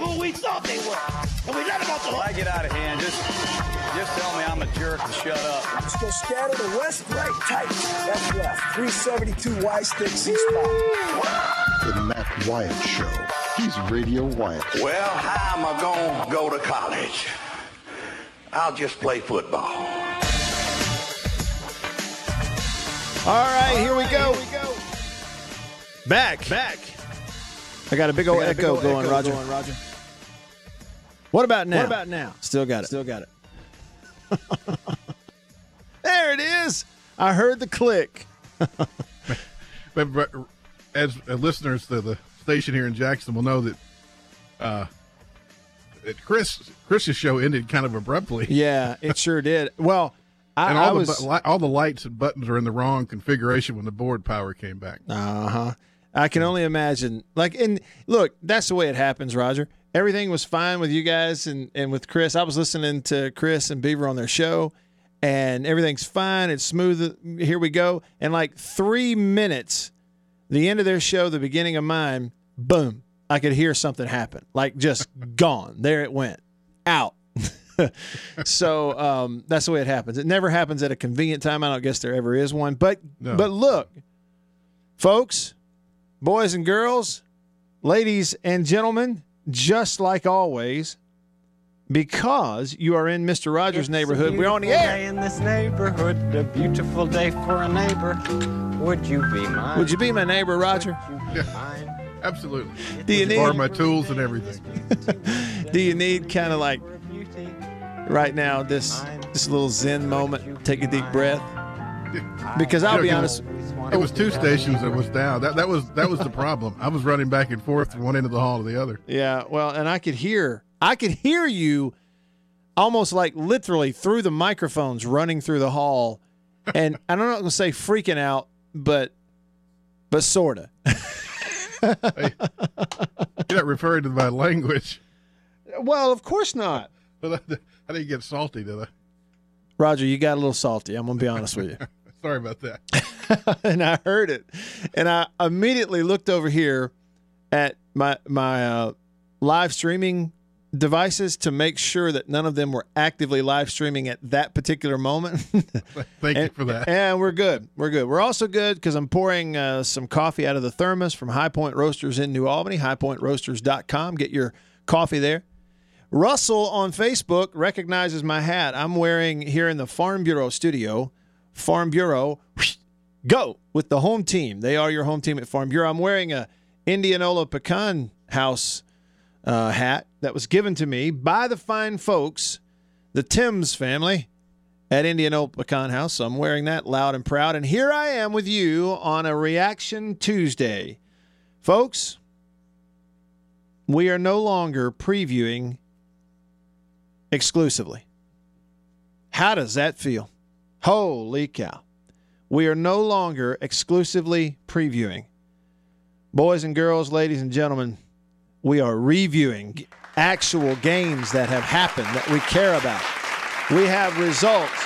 who we thought they were. And we let them off the hook. I get out of hand, just just tell me I'm a jerk and shut up. Let's go scatter the west, right, tight. That's left. 372 Y stick, C spot. The Matt Wyatt Show. He's Radio Wyatt. Well, how am I going to go to college? I'll just play football. All right, here we go. Back. Back. I got a big old echo going, Roger. What about now? What about now? Still got it. Still got it. There it is. I heard the click. But, but as uh, listeners to the station here in Jackson will know that uh, that Chris Chris's show ended kind of abruptly, Yeah, it sure did. Well, I, and I all the was. bu- all the lights and buttons are in the wrong configuration when the board power came back. Uh huh. I can only imagine. Like, and look, that's the way it happens, Roger. Everything was fine with you guys and, and with Chris. I was listening to Chris and Beaver on their show, and everything's fine. It's smooth. Here we go. And like three minutes, the end of their show, the beginning of mine, boom, I could hear something happen. Like just gone. There it went. Out. so um, that's the way it happens. It never happens at a convenient time. I don't guess there ever is one. But No. but look, folks, boys and girls, ladies and gentlemen, just like always, because you are in Mr. Rogers' neighborhood, we're on the air. day in this neighborhood, a beautiful day for a neighbor. Would you be mine? Would you be my neighbor, Roger? Would you be mine? Absolutely. Do you Borrow need my tools and everything. do you need kind of like right now this this little zen moment? Take a deep breath. Because I'll be know, honest, It was two stations that was down. That that was that was the problem. I was running back and forth from one end of the hall to the other. Yeah, well, and I could hear I could hear you almost like literally through the microphones running through the hall. And I'm not gonna say freaking out, but but sorta. You're not referring to my language. Well, of course not. But I, I didn't get salty, did I? Roger, you got a little salty. I'm gonna be honest with you. Sorry about that. and I heard it, and I immediately looked over here at my my uh, live streaming devices to make sure that none of them were actively live streaming at that particular moment. Thank you for that. And we're good. We're good. We're also good because I'm pouring uh, some coffee out of the thermos from High Point Roasters in New Albany. HighPointRoasters.com. Get your coffee there. Russell on Facebook recognizes my hat. I'm wearing here in the Farm Bureau studio. Farm Bureau, go with the home team. They are your home team at Farm Bureau. I'm wearing a Indianola Pecan House uh, hat that was given to me by the fine folks, the Timms family at Indianola Pecan House. So I'm wearing that loud and proud. And here I am with you on a Reaction Tuesday. Folks, we are no longer previewing exclusively. How does that feel? Holy cow. We are no longer exclusively previewing. Boys and girls, ladies and gentlemen, we are reviewing actual games that have happened that we care about. We have results,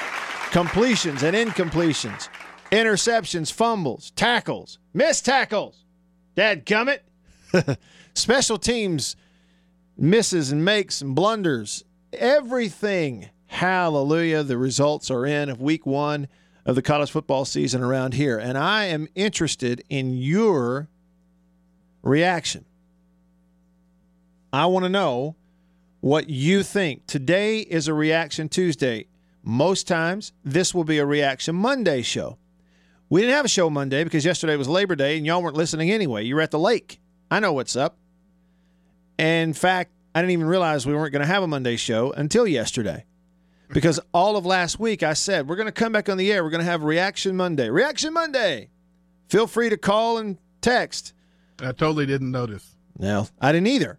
completions and incompletions, interceptions, fumbles, tackles, missed tackles. Dad gummit. Special teams misses and makes and blunders. Everything. Hallelujah. The results are in of week one of the college football season around here. And I am interested in your reaction. I want to know what you think. Today is a Reaction Tuesday. Most times, this will be a Reaction Monday show. We didn't have a show Monday because yesterday was Labor Day and y'all weren't listening anyway. You were at the lake. I know what's up. In fact, I didn't even realize we weren't going to have a Monday show until yesterday. Because all of last week I said, we're going to come back on the air. We're going to have Reaction Monday. Reaction Monday. Feel free to call and text. I totally didn't notice. No, I didn't either.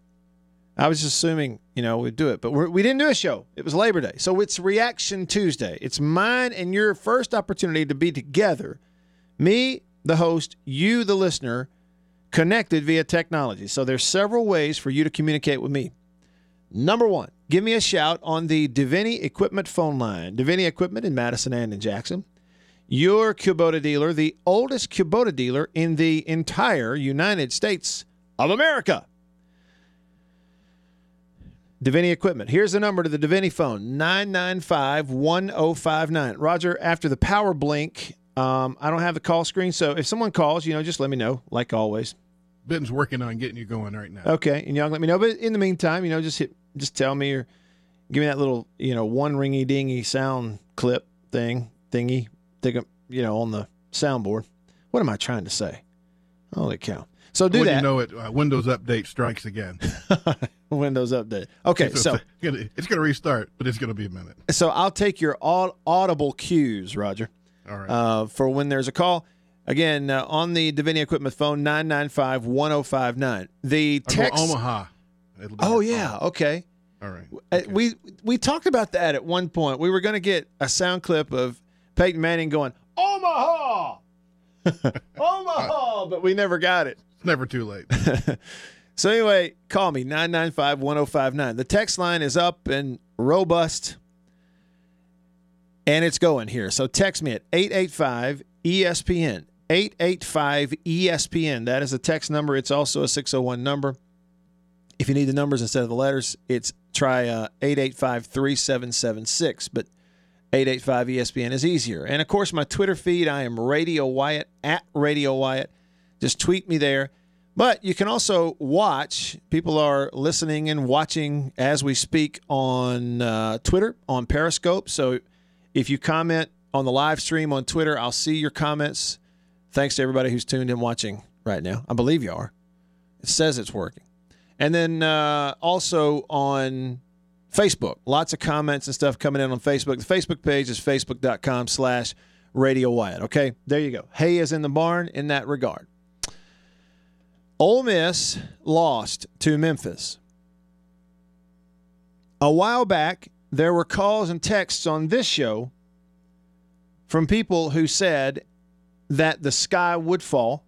I was just assuming you know, we'd do it. But we're, we didn't do a show. It was Labor Day. So it's Reaction Tuesday. It's mine and your first opportunity to be together. Me, the host, you, the listener, connected via technology. So there's several ways for you to communicate with me. Number one, give me a shout on the Divini Equipment phone line. Divini Equipment in Madison and in Jackson. Your Kubota dealer, the oldest Kubota dealer in the entire United States of America. Divini Equipment. Here's the number to the Divini phone 995 1059. Roger, after the power blink, um, I don't have the call screen. So if someone calls, you know, just let me know, like always. Ben's working on getting you going right now. Okay, and y'all let me know. But in the meantime, you know, just hit, just tell me or give me that little, you know, one ringy dingy sound clip thing, thingy, think, you know, on the soundboard. What am I trying to say? Holy cow! So do when that. you know it, uh, Windows Update strikes again. Windows Update. Okay, so it's going to restart, but it's going to be a minute. so I'll take your audible cues, Roger, All right. uh, for when there's a call. Again, uh, on the Divini Equipment phone, 995 1059. The text. Omaha. It'll be Oh, yeah. Okay. All right. Uh, We we talked about that at one point. We were going to get a sound clip of Peyton Manning going Omaha, Omaha, but we never got it. It's never too late. So anyway, call me 995-1059. The text line is up and robust and it's going here. So text me at 885 ESPN. 885 ESPN. That is a text number. It's also a 601 number. If you need the numbers instead of the letters, it's try uh, 885 3776. But 885 ESPN is easier. And of course, my Twitter feed, I am Radio Wyatt at Radio Wyatt. Just tweet me there. But you can also watch. People are listening and watching as we speak on uh, Twitter, on Periscope. So if you comment on the live stream on Twitter, I'll see your comments. Thanks to everybody who's tuned in watching right now. I believe you are. It says it's working. And then uh, also on Facebook, lots of comments and stuff coming in on Facebook. The Facebook page is facebook.com slash Radio Wyatt. Okay, there you go. Hay is in the barn in that regard. Ole Miss lost to Memphis. A while back, there were calls and texts on this show from people who said that the sky would fall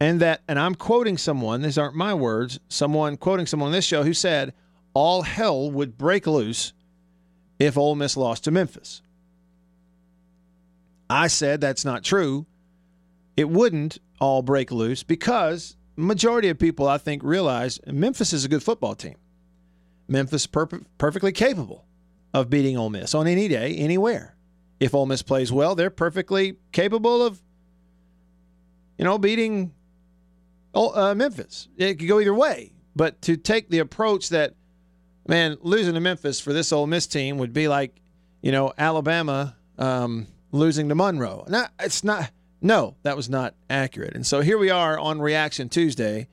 and that, and I'm quoting someone, these aren't my words, someone quoting someone on this show who said all hell would break loose if Ole Miss lost to Memphis. I said that's not true. It wouldn't all break loose because majority of people I think realize Memphis is a good football team. Memphis per- perfectly capable of beating Ole Miss on any day, anywhere. If Ole Miss plays well, they're perfectly capable of, you know, beating uh, Memphis. It could go either way. But to take the approach that, man, losing to Memphis for this Ole Miss team would be like, you know, Alabama um, losing to Monroe. No, it's not. No, that was not accurate. And so here we are on Reaction Tuesday.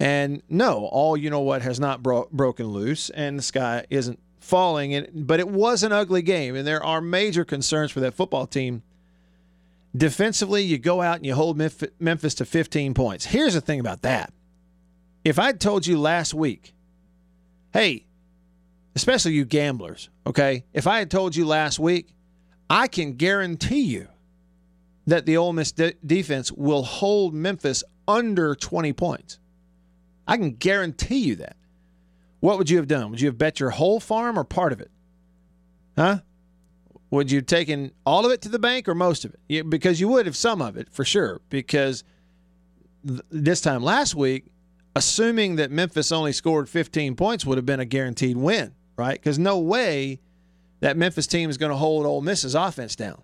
And no, all you know what has not bro- broken loose, and the sky isn't falling. And, but it was an ugly game, and there are major concerns for that football team. Defensively, you go out and you hold Memphis to 15 points. Here's the thing about that. If I'd told you last week, hey, especially you gamblers, okay, if I had told you last week, I can guarantee you that the Ole Miss de- defense will hold Memphis under 20 points. I can guarantee you that. What would you have done? Would you have bet your whole farm or part of it? Huh? Would you have taken all of it to the bank or most of it? Because you would have some of it for sure. Because th- this time last week, assuming that Memphis only scored 15 points would have been a guaranteed win, right? Because no way that Memphis team is going to hold Ole Miss's offense down.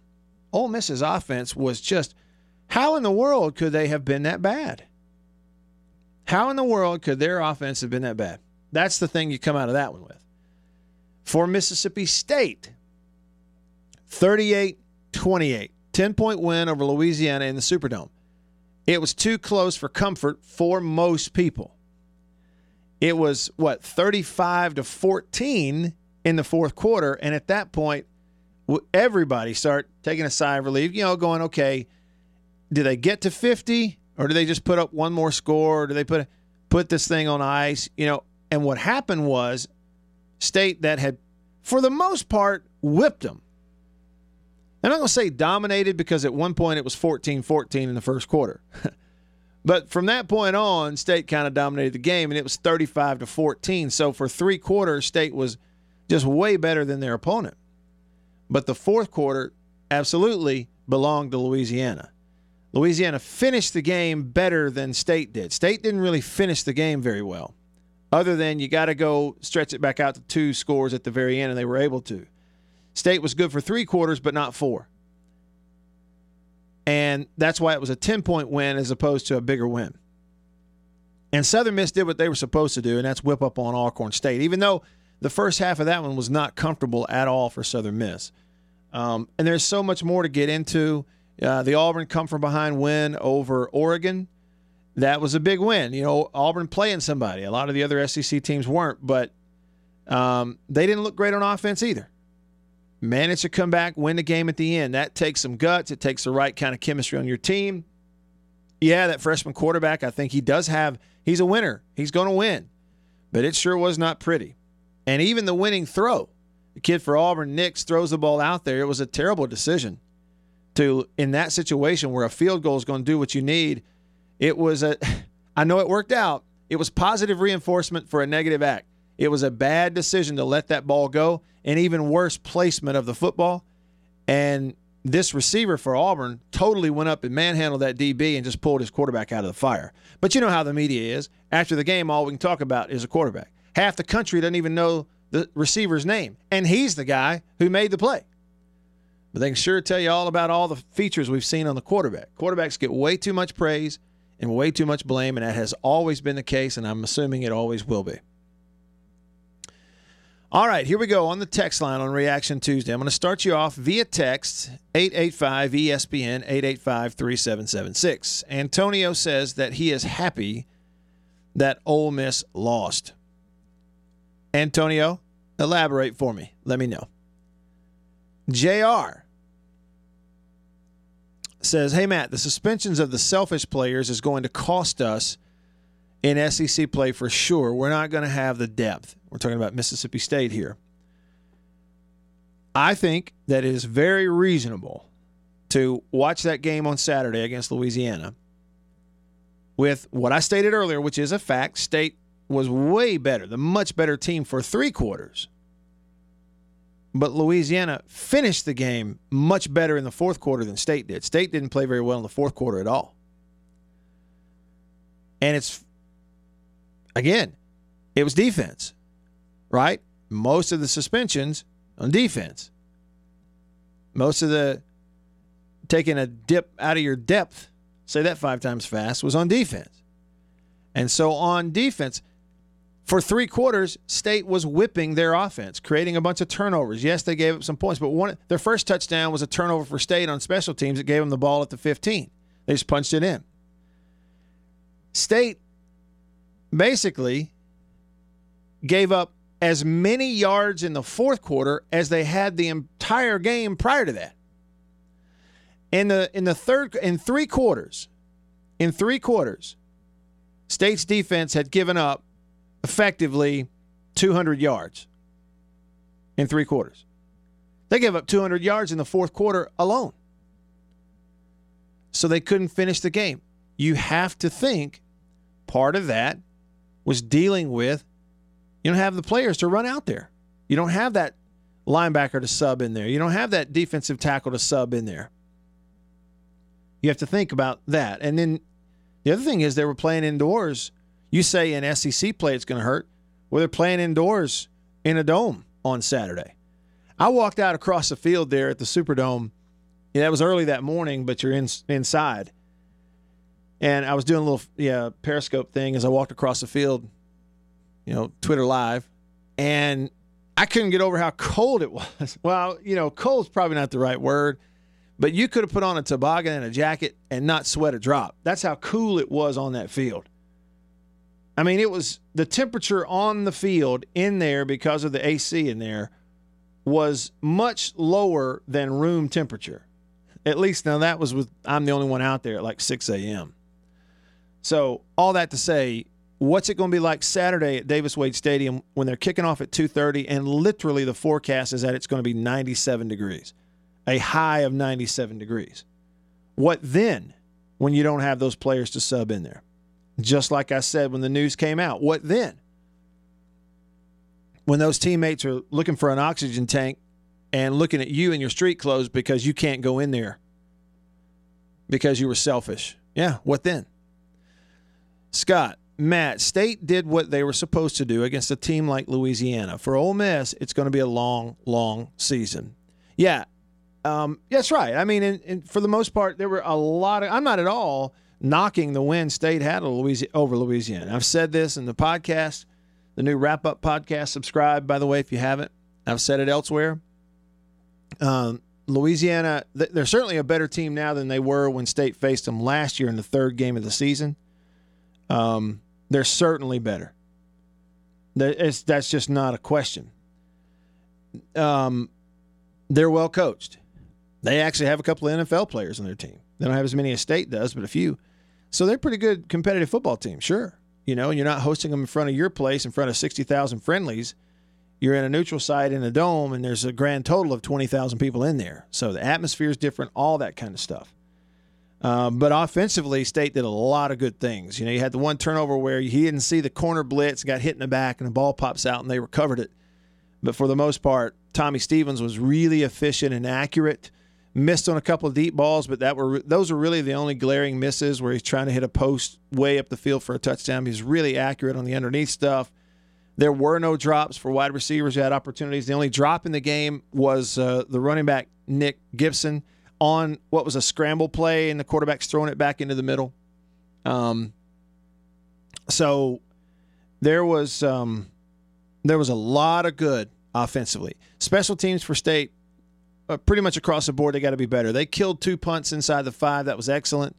Ole Miss's offense was just how in the world could they have been that bad? How in the world could their offense have been that bad? That's the thing you come out of that one with. For Mississippi State, 38 28, 10 point win over Louisiana in the Superdome. It was too close for comfort for most people. It was, what, 35 to 14 in the fourth quarter. And at that point, everybody start taking a sigh of relief, you know, going, okay, do they get to 50 or do they just put up one more score? Or do they put put this thing on ice? You know, And what happened was State that had, for the most part, whipped them. I'm not going to say dominated because at one point it was 14 14 in the first quarter. but from that point on, State kind of dominated the game and it was 35 to 14. So for three quarters, State was just way better than their opponent. But the fourth quarter absolutely belonged to Louisiana. Louisiana finished the game better than State did. State didn't really finish the game very well, other than you got to go stretch it back out to two scores at the very end, and they were able to. State was good for three quarters, but not four. And that's why it was a 10 point win as opposed to a bigger win. And Southern Miss did what they were supposed to do, and that's whip up on Alcorn State, even though the first half of that one was not comfortable at all for Southern Miss. Um, and there's so much more to get into. Uh, the Auburn come from behind win over Oregon. That was a big win. You know, Auburn playing somebody. A lot of the other SEC teams weren't, but um, they didn't look great on offense either manage to come back, win the game at the end. That takes some guts. It takes the right kind of chemistry on your team. Yeah, that freshman quarterback, I think he does have, he's a winner. He's going to win. But it sure was not pretty. And even the winning throw, the kid for Auburn, Nix, throws the ball out there. It was a terrible decision to, in that situation where a field goal is going to do what you need. It was a, I know it worked out. It was positive reinforcement for a negative act. It was a bad decision to let that ball go, and even worse placement of the football. And this receiver for Auburn totally went up and manhandled that DB and just pulled his quarterback out of the fire. But you know how the media is. After the game, all we can talk about is a quarterback. Half the country doesn't even know the receiver's name, and he's the guy who made the play. But they can sure tell you all about all the features we've seen on the quarterback. Quarterbacks get way too much praise and way too much blame, and that has always been the case, and I'm assuming it always will be. All right, here we go on the text line on Reaction Tuesday. I'm going to start you off via text 885 ESPN 885 3776. Antonio says that he is happy that Ole Miss lost. Antonio, elaborate for me. Let me know. JR says, Hey, Matt, the suspensions of the selfish players is going to cost us in SEC play for sure. We're not going to have the depth. We're talking about Mississippi State here. I think that it is very reasonable to watch that game on Saturday against Louisiana with what I stated earlier, which is a fact. State was way better, the much better team for three quarters. But Louisiana finished the game much better in the fourth quarter than State did. State didn't play very well in the fourth quarter at all. And it's again, it was defense, right? Most of the suspensions on defense. Most of the taking a dip out of your depth, say that five times fast, was on defense. And so on defense, for three quarters, State was whipping their offense, creating a bunch of turnovers. Yes, they gave up some points, but one their first touchdown was a turnover for State on special teams that gave them the ball at the 15. They just punched it in. State basically gave up as many yards in the fourth quarter as they had the entire game prior to that. In the in the third in three quarters, in three quarters, State's defense had given up effectively 200 yards in three quarters. They gave up 200 yards in the fourth quarter alone. So they couldn't finish the game. You have to think part of that was dealing with you don't have the players to run out there. You don't have that linebacker to sub in there. You don't have that defensive tackle to sub in there. You have to think about that. And then the other thing is they were playing indoors. You say in SEC play it's going to hurt. Well, they're playing indoors in a dome on Saturday. I walked out across the field there at the Superdome. Yeah, that was early that morning, but you're in, inside. And I was doing a little yeah Periscope thing as I walked across the field, you know, Twitter Live, and I couldn't get over how cold it was. Well, you know, cold's probably not the right word, but you could have put on a toboggan and a jacket and not sweat a drop. That's how cool it was on that field. I mean, it was the temperature on the field in there because of the AC in there was much lower than room temperature. At least now that was with I'm the only one out there at like 6 a.m. So all that to say, what's it going to be like Saturday at Davis Wade Stadium when they're kicking off at 2:30 and literally the forecast is that it's going to be 97 degrees, a high of 97 degrees. What then when you don't have those players to sub in there? Just like I said when the news came out, what then? When those teammates are looking for an oxygen tank and looking at you in your street clothes because you can't go in there because you were selfish. Yeah, what then? Scott, Matt, State did what they were supposed to do against a team like Louisiana. For Ole Miss, it's going to be a long, long season. Yeah, um, that's right. I mean, for the most part, there were a lot of. I'm not at all knocking the win State had over Louisiana. I've said this in the podcast, the new wrap up podcast. Subscribe, by the way, if you haven't. I've said it elsewhere. Um, Louisiana, they're certainly a better team now than they were when State faced them last year in the third game of the season. Um, they're certainly better. It's, that's just not a question. Um, they're well coached. They actually have a couple of NFL players on their team. They don't have as many as State does, but a few. So they're pretty good competitive football team, sure. You know, and you're not hosting them in front of your place in front of 60,000 friendlies. You're in a neutral site in a dome, and there's a grand total of 20,000 people in there. So the atmosphere is different, all that kind of stuff. Um, but offensively, State did a lot of good things. You know, you had the one turnover where he didn't see the corner blitz, got hit in the back, and the ball pops out, and they recovered it. But for the most part, Tommy Stevens was really efficient and accurate. Missed on a couple of deep balls, but that were those were really the only glaring misses where he's trying to hit a post way up the field for a touchdown. He's really accurate on the underneath stuff. There were no drops for wide receivers who had opportunities. The only drop in the game was uh, the running back Nick Gibson on what was a scramble play, and the quarterback's throwing it back into the middle. Um, so there was um, there was a lot of good offensively. Special teams for state, uh, pretty much across the board, they got to be better. They killed two punts inside the five. That was excellent.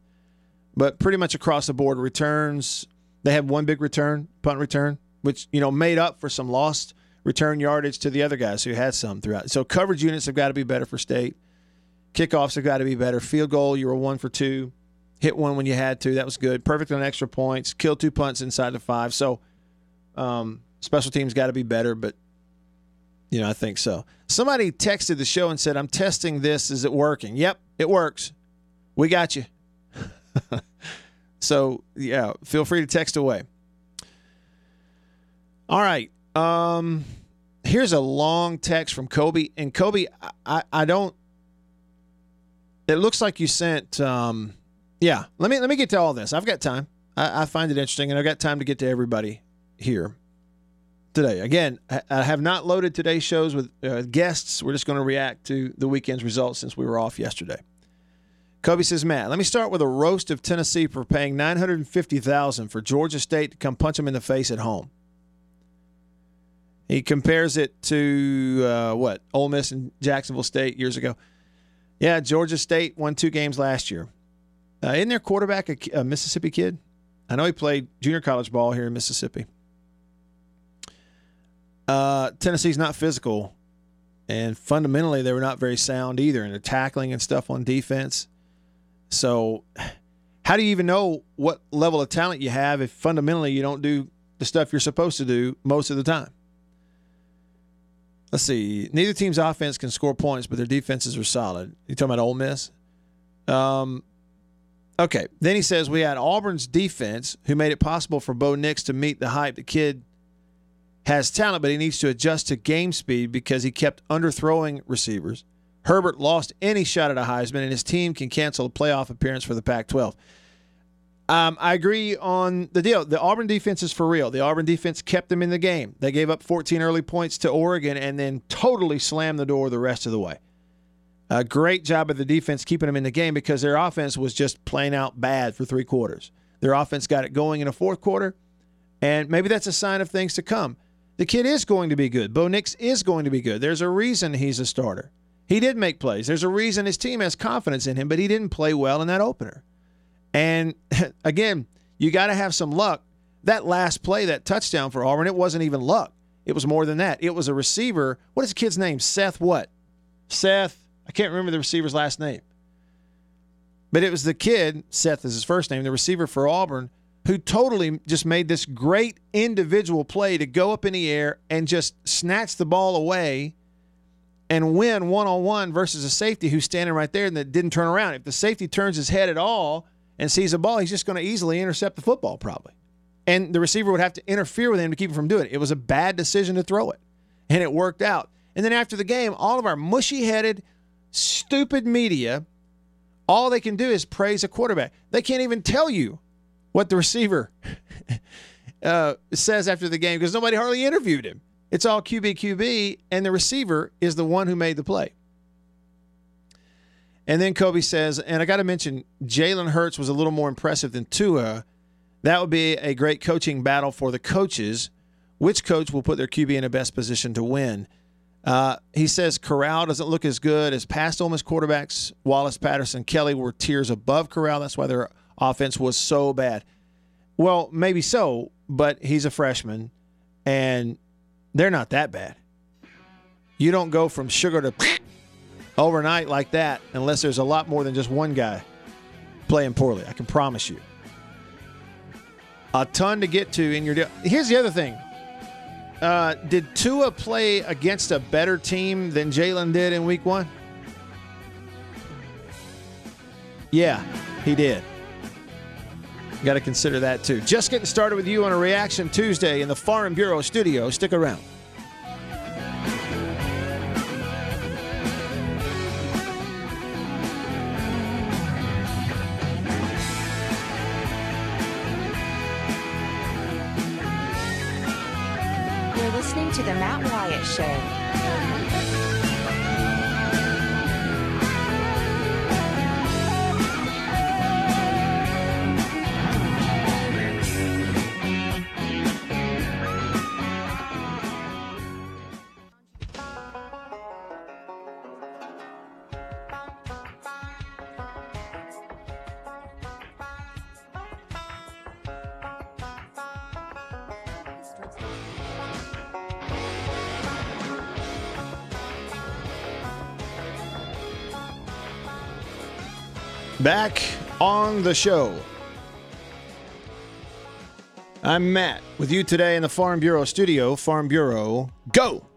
But pretty much across the board, returns. They had one big return, punt return, which you know made up for some lost return yardage to the other guys who had some throughout. So coverage units have got to be better for state. Kickoffs have got to be better. Field goal, you were one for two. Hit one when you had to. That was good. Perfect on extra points. Kill two punts inside the five. So um, special teams got to be better, but you know I think so. Somebody texted the show and said, "I'm testing this. Is it working?" Yep, it works. We got you. so yeah, feel free to text away. All right. Um, here's a long text from Kobe, and Kobe, I, I don't it looks like you sent. Um, yeah, let me let me get to all this. I've got time. I, I find it interesting, and I've got time to get to everybody here today. Again, I have not loaded today's shows with uh, guests. We're just going to react to the weekend's results since we were off yesterday. Kobe says, Matt, let me start with a roast of Tennessee for paying nine hundred and fifty thousand for Georgia State to come punch them in the face at home. He compares it to uh, what Ole Miss and Jacksonville State years ago. Yeah, Georgia State won two games last year. Uh, isn't their quarterback a, a Mississippi kid? I know he played junior college ball here in Mississippi. Uh, Tennessee's not physical, and fundamentally, they were not very sound either in their tackling and stuff on defense. So, how do you even know what level of talent you have if fundamentally you don't do the stuff you're supposed to do most of the time? Let's see. Neither team's offense can score points, but their defenses are solid. You talking about Ole Miss? Um, okay. Then he says we had Auburn's defense, who made it possible for Bo Nix to meet the hype. The kid has talent, but he needs to adjust to game speed because he kept underthrowing receivers. Herbert lost any shot at a Heisman, and his team can cancel a playoff appearance for the Pac 12. Um, I agree on the deal. The Auburn defense is for real. The Auburn defense kept them in the game. They gave up 14 early points to Oregon and then totally slammed the door the rest of the way. A great job of the defense keeping them in the game because their offense was just playing out bad for three quarters. Their offense got it going in a fourth quarter, and maybe that's a sign of things to come. The kid is going to be good. Bo Nix is going to be good. There's a reason he's a starter. He did make plays. There's a reason his team has confidence in him, but he didn't play well in that opener. And again, you got to have some luck. That last play, that touchdown for Auburn, it wasn't even luck. It was more than that. It was a receiver. What is the kid's name? Seth what? Seth. I can't remember the receiver's last name. But it was the kid, Seth is his first name, the receiver for Auburn, who totally just made this great individual play to go up in the air and just snatch the ball away and win one on one versus a safety who's standing right there and that didn't turn around. If the safety turns his head at all and sees a ball, he's just going to easily intercept the football, probably. And the receiver would have to interfere with him to keep him from doing it. It was a bad decision to throw it, and it worked out. And then after the game, all of our mushy headed, stupid media, all they can do is praise a quarterback. They can't even tell you what the receiver uh, says after the game because nobody hardly interviewed him. It's all QB QB, and the receiver is the one who made the play. And then Kobe says, and I got to mention, Jalen Hurts was a little more impressive than Tua. That would be a great coaching battle for the coaches. Which coach will put their QB in the best position to win? Uh, he says Corral doesn't look as good as past Ole Miss quarterbacks. Wallace, Patterson, Kelly were tiers above Corral. That's why their offense was so bad. Well, maybe so, but he's a freshman, and they're not that bad. You don't go from sugar to overnight like that unless there's a lot more than just one guy playing poorly. I can promise you. A ton to get to in your deal. Here's the other thing. Uh, did Tua play against a better team than Jalen did in week one? Yeah, he did. Got to consider that too. Just getting started with you on a Reaction Tuesday in the Farm Bureau studio. Stick around. To The Matt Wyatt Show. Back on the show. I'm Matt with you today in the Farm Bureau studio. Farm Bureau, go!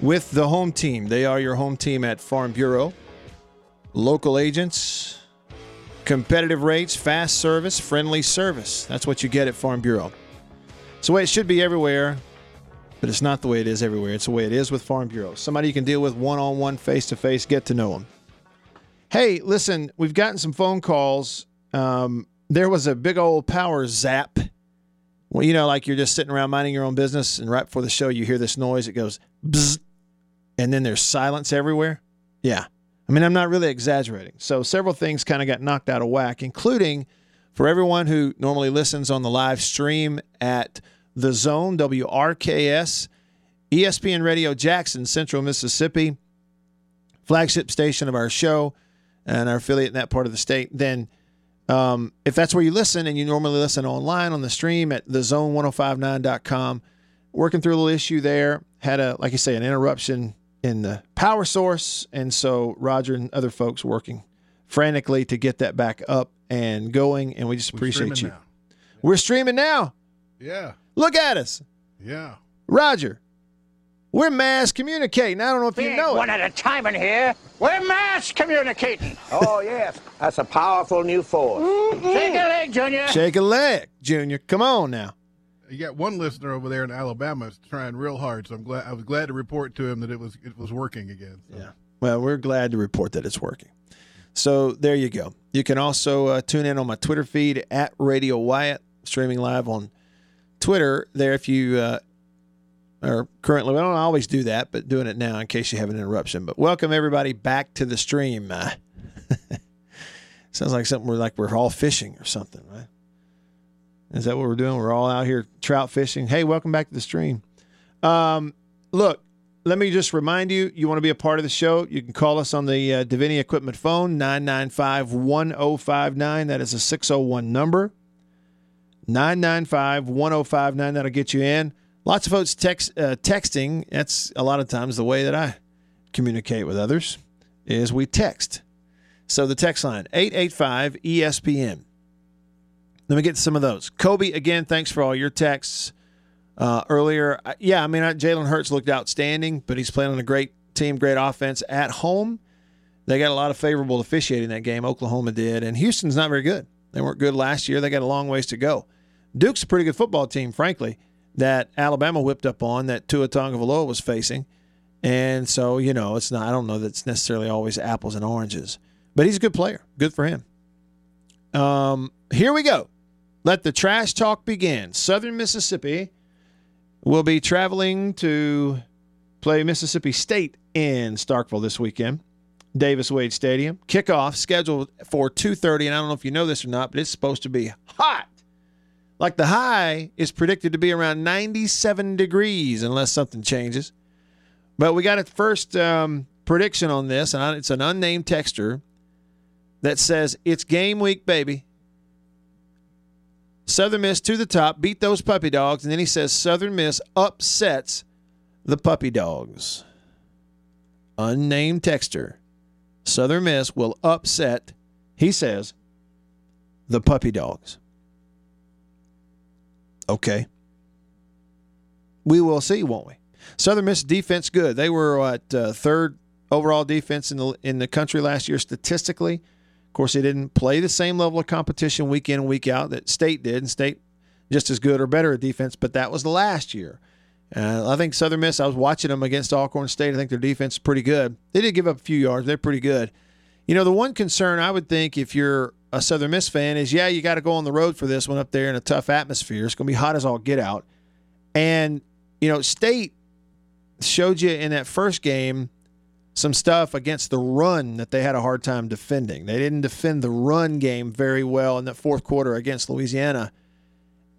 With the home team. They are your home team at Farm Bureau. Local agents, competitive rates, fast service, friendly service. That's what you get at Farm Bureau. It's the way it should be everywhere, but it's not the way it is everywhere. It's the way it is with Farm Bureau. Somebody you can deal with one on one, face to face, get to know them. Hey, listen, we've gotten some phone calls. Um, there was a big old power zap. Well, you know, like you're just sitting around minding your own business, and right before the show, you hear this noise. It goes bzzz, and then there's silence everywhere. Yeah. I mean, I'm not really exaggerating. So several things kind of got knocked out of whack, including for everyone who normally listens on the live stream at the Zone WRKS, ESPN Radio Jackson, Central Mississippi, flagship station of our show and our affiliate in that part of the state, then um, if that's where you listen and you normally listen online on the stream at thezone1059.com, working through a little issue there, had a, like you say, an interruption in the power source. And so Roger and other folks working frantically to get that back up and going. And we just We're appreciate you. streaming We're streaming now. Yeah. Look at us. Yeah. Roger, we're mass communicating. I don't know if you know one it. at a time in here. We're mass communicating. Oh, yes. That's a powerful new force. Shake a leg, Junior. Shake a leg, Junior. Come on now. You got one listener over there in Alabama that's trying real hard, so I'm glad I was glad to report to him that it was it was working again. So. Yeah. Well, we're glad to report that it's working. So there you go. You can also uh, tune in on my Twitter feed at Radio Wyatt, streaming live on Twitter. There, if you uh, are currently, I don't always do that, but doing it now in case you have an interruption. But welcome everybody back to the stream. Uh, sounds like something we're like we're all fishing or something, right? Is that what we're doing? We're all out here trout fishing. Hey, welcome back to the stream. Um, look, let me just remind you you want to be a part of the show, you can call us on the uh, Divinity Equipment phone, 995 1059. That is a 601 number. 995 1059. That'll get you in. Lots of folks text, uh, texting. That's a lot of times the way that I communicate with others is we text. So the text line 885 ESPN. Let me get some of those. Kobe, again, thanks for all your texts uh, earlier. Yeah, I mean, Jalen Hurts looked outstanding, but he's playing on a great team, great offense at home. They got a lot of favorable officiating that game. Oklahoma did, and Houston's not very good. They weren't good last year. They got a long ways to go. Duke's a pretty good football team, frankly, that Alabama whipped up on that Tua Tagovailoa was facing. And so, you know, it's not, I don't know that it's necessarily always apples and oranges, but he's a good player. Good for him. Um, here we go. Let the trash talk begin. Southern Mississippi will be traveling to play Mississippi State in Starkville this weekend. Davis Wade Stadium. Kickoff scheduled for 2:30 and I don't know if you know this or not, but it's supposed to be hot. Like the high is predicted to be around 97 degrees unless something changes. But we got a first um, prediction on this, and it's an unnamed texter that says it's game week, baby. Southern Miss to the top, beat those puppy dogs, and then he says Southern Miss upsets the puppy dogs. Unnamed texter. Southern Miss will upset, he says, the puppy dogs. Okay. We will see, won't we? Southern Miss defense good. They were at uh, third overall defense in the in the country last year statistically. Of course, they didn't play the same level of competition week in week out that State did, and State just as good or better at defense, but that was last year. Uh, I think Southern Miss. I was watching them against Alcorn State. I think their defense is pretty good. They did give up a few yards. They're pretty good. You know, the one concern I would think if you're a Southern Miss fan is, yeah, you got to go on the road for this one up there in a tough atmosphere. It's going to be hot as all get out, and you know, State showed you in that first game some stuff against the run that they had a hard time defending. They didn't defend the run game very well in that fourth quarter against Louisiana.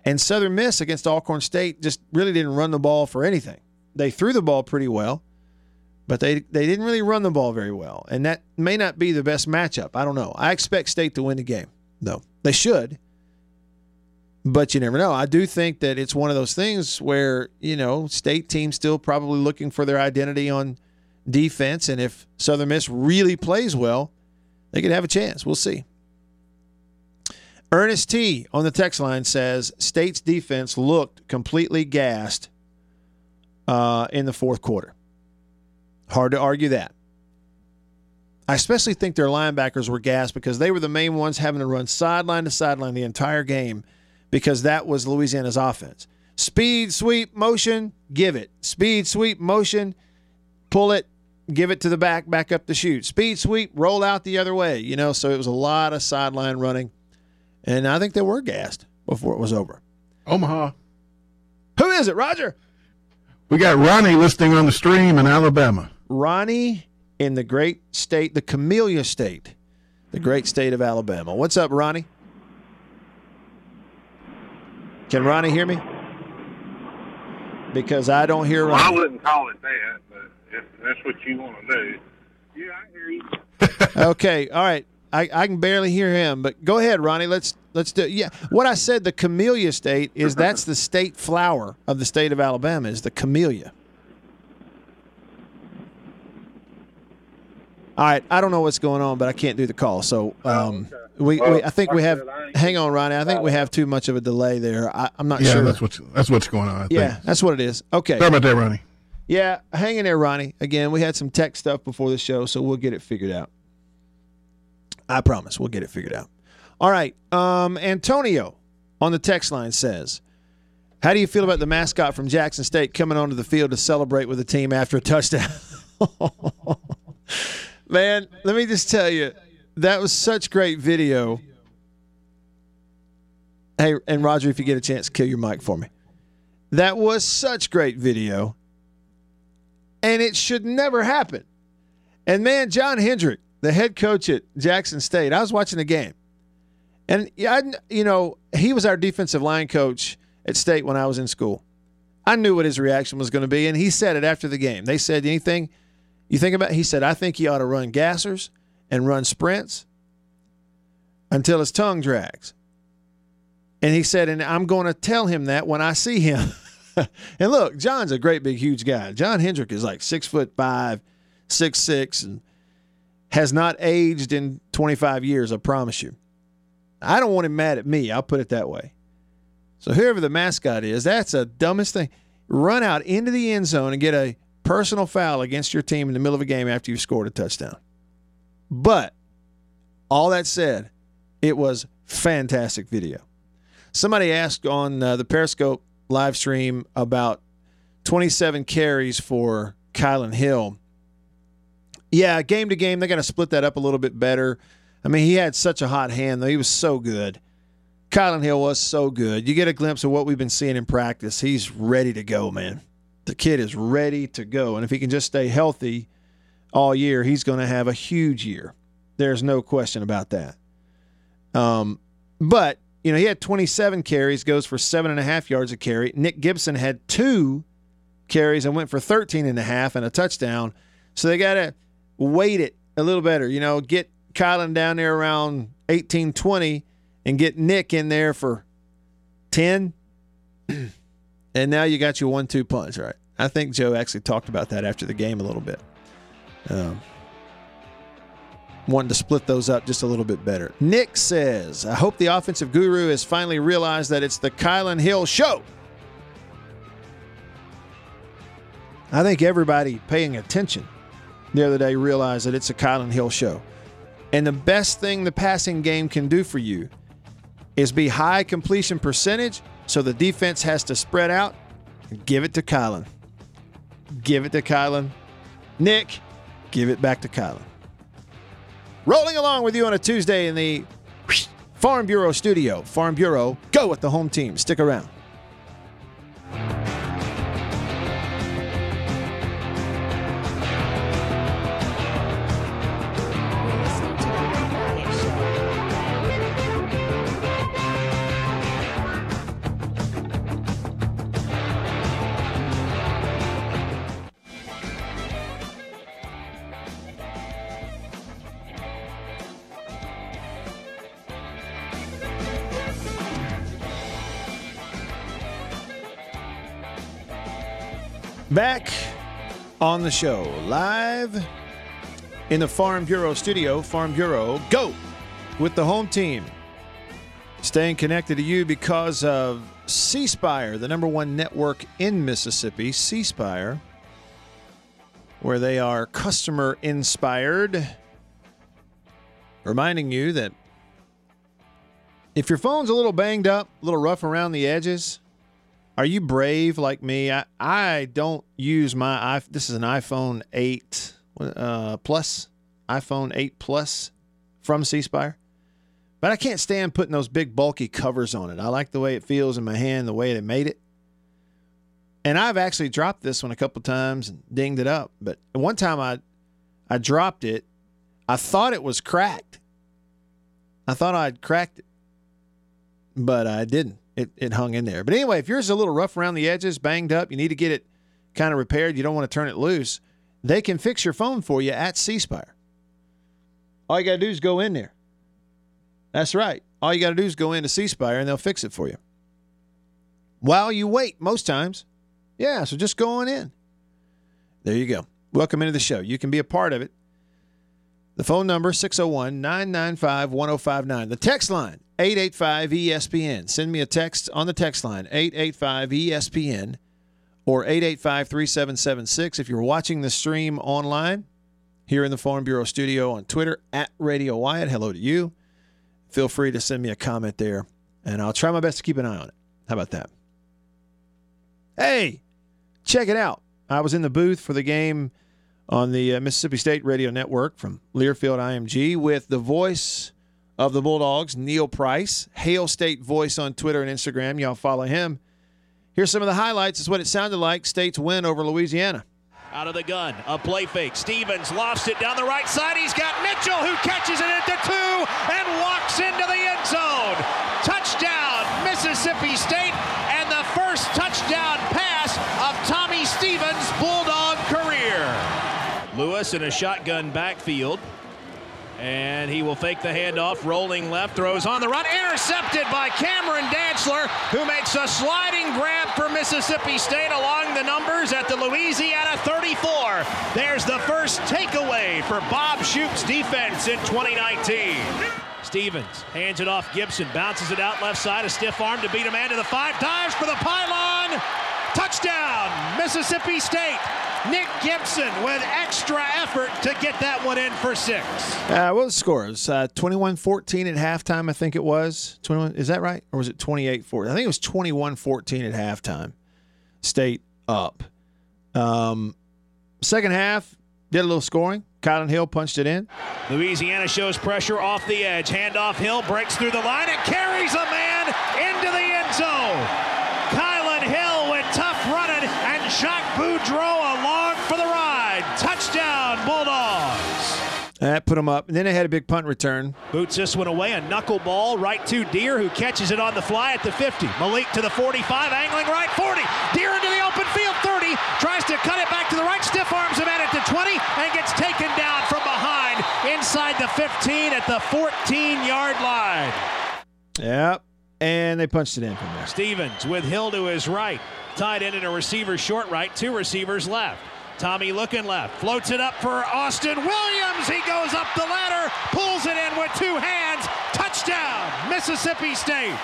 And Southern Miss against Alcorn State just really didn't run the ball for anything. They threw the ball pretty well, but they they didn't really run the ball very well. And that may not be the best matchup. I don't know. I expect State to win the game, though. They should. But you never know. I do think that it's one of those things where, you know, state teams still probably looking for their identity on defense. And if Southern Miss really plays well, they could have a chance. We'll see. Ernest T on the text line says State's defense looked completely gassed uh, in the fourth quarter. Hard to argue that. I especially think their linebackers were gassed because they were the main ones having to run sideline to sideline the entire game because that was Louisiana's offense. Speed, sweep, motion, give it. Speed, sweep, motion, pull it, give it to the back, back up the shoot. Speed, sweep, roll out the other way. You know, so it was a lot of sideline running. And I think they were gassed before it was over. Omaha. Who is it, Roger? We got Ronnie listening on the stream in Alabama. Ronnie in the great state, the Camellia State, the great state of Alabama. What's up, Ronnie? Can Ronnie hear me? Because I don't hear Well, I wouldn't call it that, but if that's what you want to do. Yeah, I hear you. okay, all right. I, I can barely hear him, but go ahead, Ronnie. Let's let's do. Yeah, what I said, the Camellia State is that's the state flower of the state of Alabama is the camellia. All right, I don't know what's going on, but I can't do the call. So um, we, we, I think we have. Hang on, Ronnie. I think we have too much of a delay there. I, I'm not yeah, sure. that's what's that's what's going on. I yeah, think. that's what it is. Okay. Sorry about that, Ronnie. Yeah, hang in there, Ronnie. Again, we had some tech stuff before the show, so we'll get it figured out. I promise we'll get it figured out. All right. Um, Antonio on the text line says, How do you feel about the mascot from Jackson State coming onto the field to celebrate with the team after a touchdown? Man, let me just tell you, that was such great video. Hey, and Roger, if you get a chance, kill your mic for me. That was such great video. And it should never happen. And man, John Hendrick, the head coach at Jackson State, I was watching the game. And I, you know, he was our defensive line coach at State when I was in school. I knew what his reaction was going to be, and he said it after the game. They said, "Anything you think about?" He said, "I think he ought to run gassers and run sprints until his tongue drags." And he said, "And I'm going to tell him that when I see him." and look, John's a great big huge guy. John Hendrick is like six foot five, six six, and has not aged in 25 years. I promise you. I don't want him mad at me. I'll put it that way. So whoever the mascot is, that's the dumbest thing. Run out into the end zone and get a personal foul against your team in the middle of a game after you've scored a touchdown. But all that said, it was fantastic video. Somebody asked on uh, the Periscope live stream about 27 carries for Kylin Hill. Yeah, game to game, they got to split that up a little bit better. I mean, he had such a hot hand, though. He was so good. Kylin Hill was so good. You get a glimpse of what we've been seeing in practice. He's ready to go, man. The kid is ready to go. And if he can just stay healthy all year, he's going to have a huge year. There's no question about that. Um, but, you know, he had 27 carries, goes for seven and a half yards a carry. Nick Gibson had two carries and went for 13 and a half and a touchdown. So they got to weight it a little better. You know, get Kylin down there around 18, 20 and get Nick in there for 10. and now you got your one two punch, right? I think Joe actually talked about that after the game a little bit. Um, wanting to split those up just a little bit better. Nick says, I hope the offensive guru has finally realized that it's the Kylin Hill show. I think everybody paying attention the other day realized that it's a Kylin Hill show. And the best thing the passing game can do for you is be high completion percentage so the defense has to spread out. And give it to Kylin. Give it to Kylin. Nick, give it back to Kylin. Rolling along with you on a Tuesday in the Farm Bureau studio. Farm Bureau, go with the home team. Stick around. Back on the show, live in the Farm Bureau studio. Farm Bureau, go with the home team. Staying connected to you because of C Spire, the number one network in Mississippi. C Spire, where they are customer inspired. Reminding you that if your phone's a little banged up, a little rough around the edges, are you brave like me? I, I don't use my This is an iPhone 8 uh, Plus, iPhone 8 Plus from C Spire. But I can't stand putting those big bulky covers on it. I like the way it feels in my hand, the way they made it. And I've actually dropped this one a couple times and dinged it up. But one time I I dropped it. I thought it was cracked. I thought I'd cracked it. But I didn't it, it hung in there. But anyway, if yours is a little rough around the edges, banged up, you need to get it kind of repaired, you don't want to turn it loose, they can fix your phone for you at C Spire. All you got to do is go in there. That's right. All you got to do is go into C Spire and they'll fix it for you. While you wait, most times. Yeah, so just go on in. There you go. Welcome into the show. You can be a part of it. The phone number 601 995 1059. The text line 885 ESPN. Send me a text on the text line 885 ESPN or 885 3776. If you're watching the stream online here in the Farm Bureau studio on Twitter at Radio Wyatt, hello to you. Feel free to send me a comment there and I'll try my best to keep an eye on it. How about that? Hey, check it out. I was in the booth for the game on the uh, Mississippi State Radio Network from Learfield IMG with the voice of the Bulldogs, Neil Price, Hail State Voice on Twitter and Instagram. Y'all follow him. Here's some of the highlights. Is what it sounded like. State's win over Louisiana. Out of the gun, a play fake. Stevens lofts it down the right side. He's got Mitchell who catches it at the two and walks into the end zone. Touchdown, Mississippi State, and the first touchdown pass of Tommy Stevens' Bulldog career. Lewis in a shotgun backfield. And he will fake the handoff, rolling left, throws on the run, intercepted by Cameron Dantzler, who makes a sliding grab for Mississippi State along the numbers at the Louisiana 34. There's the first takeaway for Bob Shoop's defense in 2019. Stevens hands it off Gibson, bounces it out left side, a stiff arm to beat a man to the five, dives for the pylon. Touchdown, Mississippi State. Nick Gibson with extra effort to get that one in for six. Uh, what was the score? It was uh, 21-14 at halftime, I think it was. 21 Is that right? Or was it 28-14? I think it was 21-14 at halftime. State up. Um, second half, did a little scoring. Kylin Hill punched it in. Louisiana shows pressure off the edge. Handoff Hill breaks through the line and carries a man into the end zone. Kylin Hill with tough running and Jacques Boudreau along for the ride. Touchdown, Bulldogs. That put them up. And then they had a big punt return. Boots this one away. A knuckleball right to Dear, who catches it on the fly at the 50. Malik to the 45, angling right, 40. Dear into the open field, 30. Tries to cut it back to the right, stiff arms him at it to 20, and gets taken down from behind inside the 15 at the 14 yard line. Yep. And they punched it in from there. Stevens with Hill to his right. Tied in and a receiver short right, two receivers left. Tommy looking left, floats it up for Austin Williams. He goes up the ladder, pulls it in with two hands. Touchdown, Mississippi State.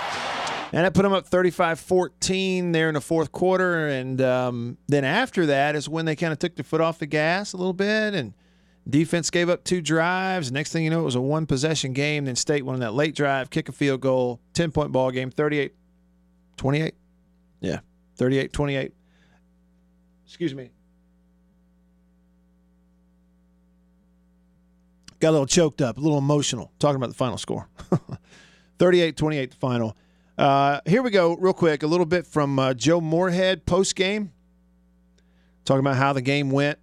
And that put them up 35 14 there in the fourth quarter. And um, then after that is when they kind of took their foot off the gas a little bit. And defense gave up two drives. Next thing you know, it was a one possession game. Then State won that late drive, kick a field goal, 10 point ball game, 38 28. Yeah, 38 28. Excuse me. Got a little choked up, a little emotional talking about the final score. 38 28 the final. Uh, here we go, real quick. A little bit from uh, Joe Moorhead post game, talking about how the game went,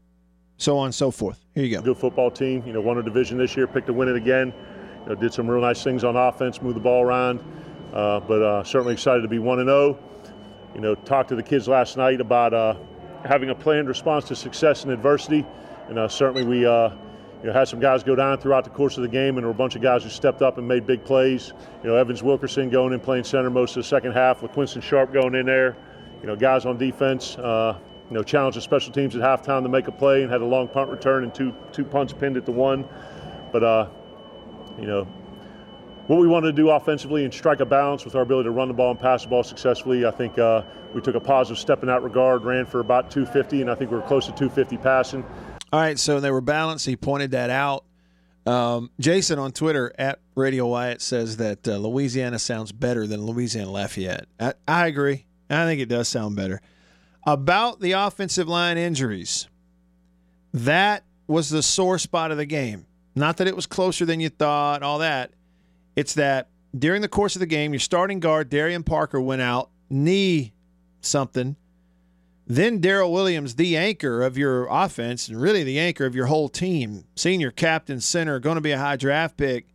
so on and so forth. Here you go. Good football team. You know, won a division this year, picked to win it again. You know, did some real nice things on offense, moved the ball around. Uh, but uh, certainly excited to be one and zero. You know, talked to the kids last night about uh, having a planned response to success and adversity, and uh, certainly we. You know, had some guys go down throughout the course of the game, and there were a bunch of guys who stepped up and made big plays. You know, Evans Wilkerson going in playing center most of the second half, with Winston Sharp going in there. You know, guys on defense, uh, you know, challenging special teams at halftime to make a play and had a long punt return and two two punts pinned at the one. But uh, you know, what we wanted to do offensively and strike a balance with our ability to run the ball and pass the ball successfully. I think uh, we took a positive step in that regard. Ran for about 250, and I think we were close to 250 passing. All right, so they were balanced. He pointed that out. Um, Jason on Twitter at Radio Wyatt says that uh, Louisiana sounds better than Louisiana Lafayette. I, I agree. I think it does sound better. About the offensive line injuries, that was the sore spot of the game. Not that it was closer than you thought, all that. It's that during the course of the game, your starting guard, Dareuan Parker, went out, knee something. Then Darryl Williams, the anchor of your offense and really the anchor of your whole team, senior captain, center, going to be a high draft pick.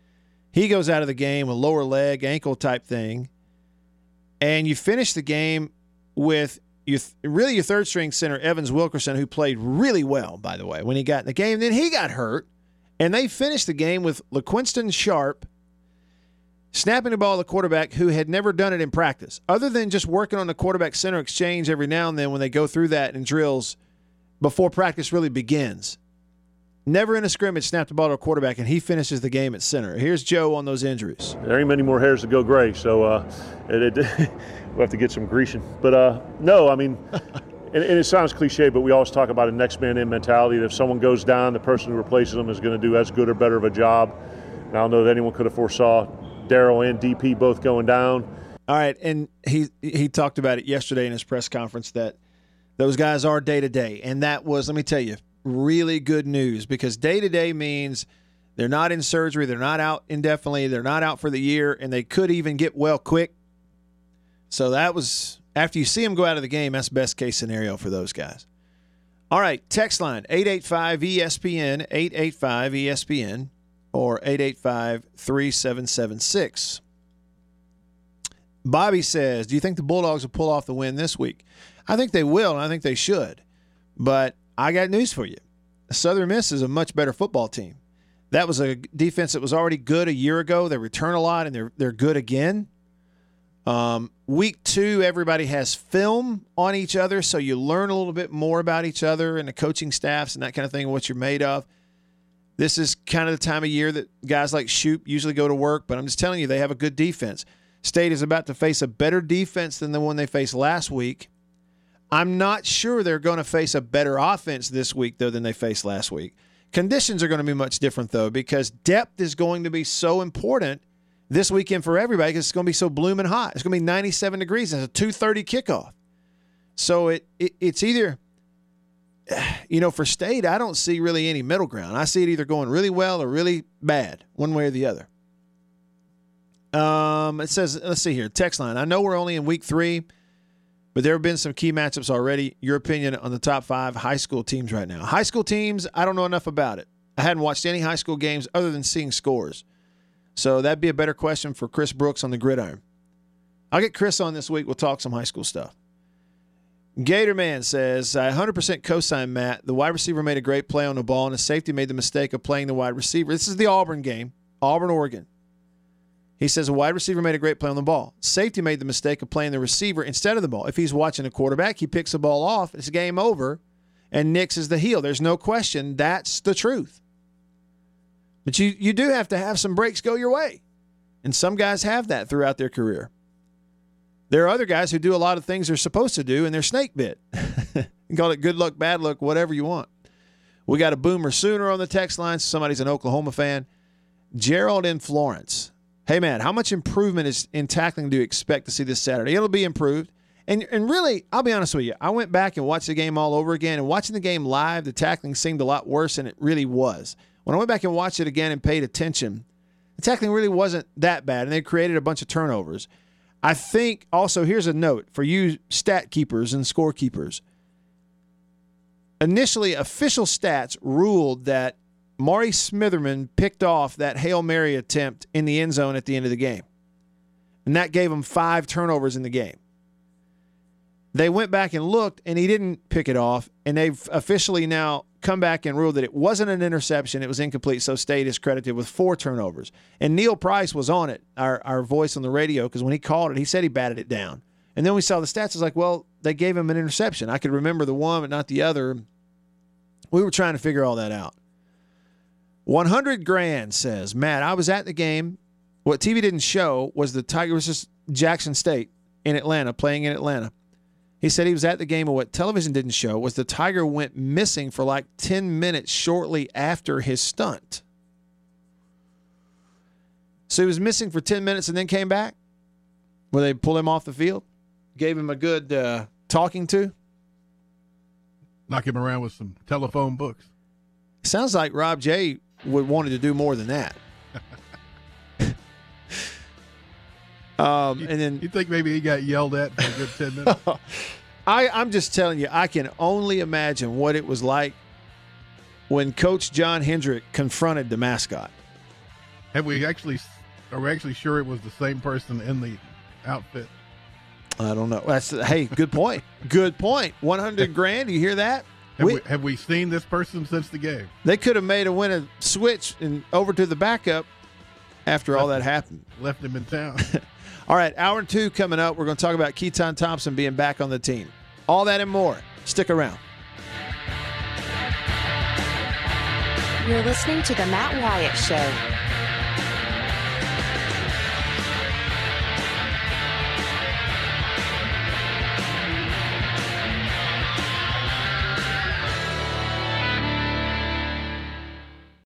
He goes out of the game with lower leg, ankle type thing. And you finish the game with you really your third string center, Evans Wilkerson, who played really well, by the way, when he got in the game. Then he got hurt. And they finished the game with LaQuinston Sharp snapping the ball to the quarterback who had never done it in practice, other than just working on the quarterback center exchange every now and then when they go through that in drills before practice really begins. Never in a scrimmage snapped the ball to a quarterback, and he finishes the game at center. Here's Joe on those injuries. There ain't many more hairs to go gray, so uh, it, it, we'll have to get some greasing. But uh, no, I mean, and, and, it sounds cliche, but we always talk about a next man in mentality. That if someone goes down, the person who replaces them is going to do as good or better of a job. And I don't know that anyone could have foresaw Darryl and DP both going down. All right, and he he talked about it yesterday in his press conference that those guys are day to day, and that was let me tell you really good news because day to day means they're not in surgery, they're not out indefinitely, they're not out for the year, and they could even get well quick. So that was after you see them go out of the game, that's best case scenario for those guys. All right, text line 885 ESPN 885 ESPN or 885 3776. Bobby says, Do you think the Bulldogs will pull off the win this week? I think they will, and I think they should. But I got news for you Southern Miss is a much better football team. That was a defense that was already good a year ago. They return a lot, and they're, they're good again. Um, week two, everybody has film on each other, so you learn a little bit more about each other and the coaching staffs and that kind of thing, what you're made of. This is kind of the time of year that guys like Shoop usually go to work, but I'm just telling you, they have a good defense. State is about to face a better defense than the one they faced last week. I'm not sure they're going to face a better offense this week, though, than they faced last week. Conditions are going to be much different, though, because depth is going to be so important this weekend for everybody because it's going to be so blooming hot. It's going to be 97 degrees. It's a 2:30 kickoff. So it, it it's either you know for state I don't see really any middle ground. I see it either going really well or really bad, one way or the other. Um, it says let's see here text line. I know we're only in week three, but there have been some key matchups already. Your opinion on the top five high school teams right now? High school teams, I don't know enough about it. I hadn't watched any high school games other than seeing scores. So that'd be a better question for Chris Brooks on the gridiron. I'll get Chris on this week. We'll talk some high school stuff. Gatorman says, I 100% cosign Matt. The wide receiver made a great play on the ball, and the safety made the mistake of playing the wide receiver. This is the Auburn game, Auburn, Oregon. He says a wide receiver made a great play on the ball. Safety made the mistake of playing the receiver instead of the ball. If he's watching the quarterback, he picks the ball off. It's game over, and Nix is the heel. There's no question. That's the truth. But you, you do have to have some breaks go your way. And some guys have that throughout their career. There are other guys who do a lot of things they're supposed to do and they're snake bit. you call it good luck, bad luck, whatever you want. We got a boomer sooner on the text line. So somebody's an Oklahoma fan. Gerald in Florence. Hey, man, how much improvement is in tackling do you expect to see this Saturday? It'll be improved. And, and really, I'll be honest with you. I went back and watched the game all over again. And watching the game live, the tackling seemed a lot worse than it really was. When I went back and watched it again and paid attention, the tackling really wasn't that bad, and they created a bunch of turnovers. I think also here's a note for you stat keepers and scorekeepers. Initially, official stats ruled that Mari Smitherman picked off that Hail Mary attempt in the end zone at the end of the game. And that gave him five turnovers in the game. They went back and looked, and he didn't pick it off. And they've officially now come back and ruled that it wasn't an interception, it was incomplete. So State is credited with four turnovers. And Neil Price was on it, our, our voice on the radio, because when he called it, he said he batted it down. And then we saw the stats. It's like, well, they gave him an interception. I could remember the one, but not the other. We were trying to figure all that out. 100 grand says, Matt, I was at the game. What TV didn't show was the Tigers Jackson State in Atlanta, playing in Atlanta. He said he was at the game, and what television didn't show was the Tiger went missing for like 10 minutes shortly after his stunt. So he was missing for 10 minutes and then came back? Where they pull him off the field? Gave him a good uh, talking to? Knock him around with some telephone books. Sounds like Rob J would wanted to do more than that. Um, you, and then you think maybe he got yelled at for a good ten minutes? I, I'm just telling you, I can only imagine what it was like when Coach John Hendrick confronted the mascot. Have we actually? Are we actually sure it was the same person in the outfit? I don't know. That's hey, good point. good point. One hundred grand. You hear that? Have we, we, have we seen this person since the game? They could have made a win a switch and over to the backup after left all that him, happened. Left him in town. all right, hour two coming up. We're going to talk about Keaton Thompson being back on the team. All that and more. Stick around. You're listening to the Matt Wyatt Show.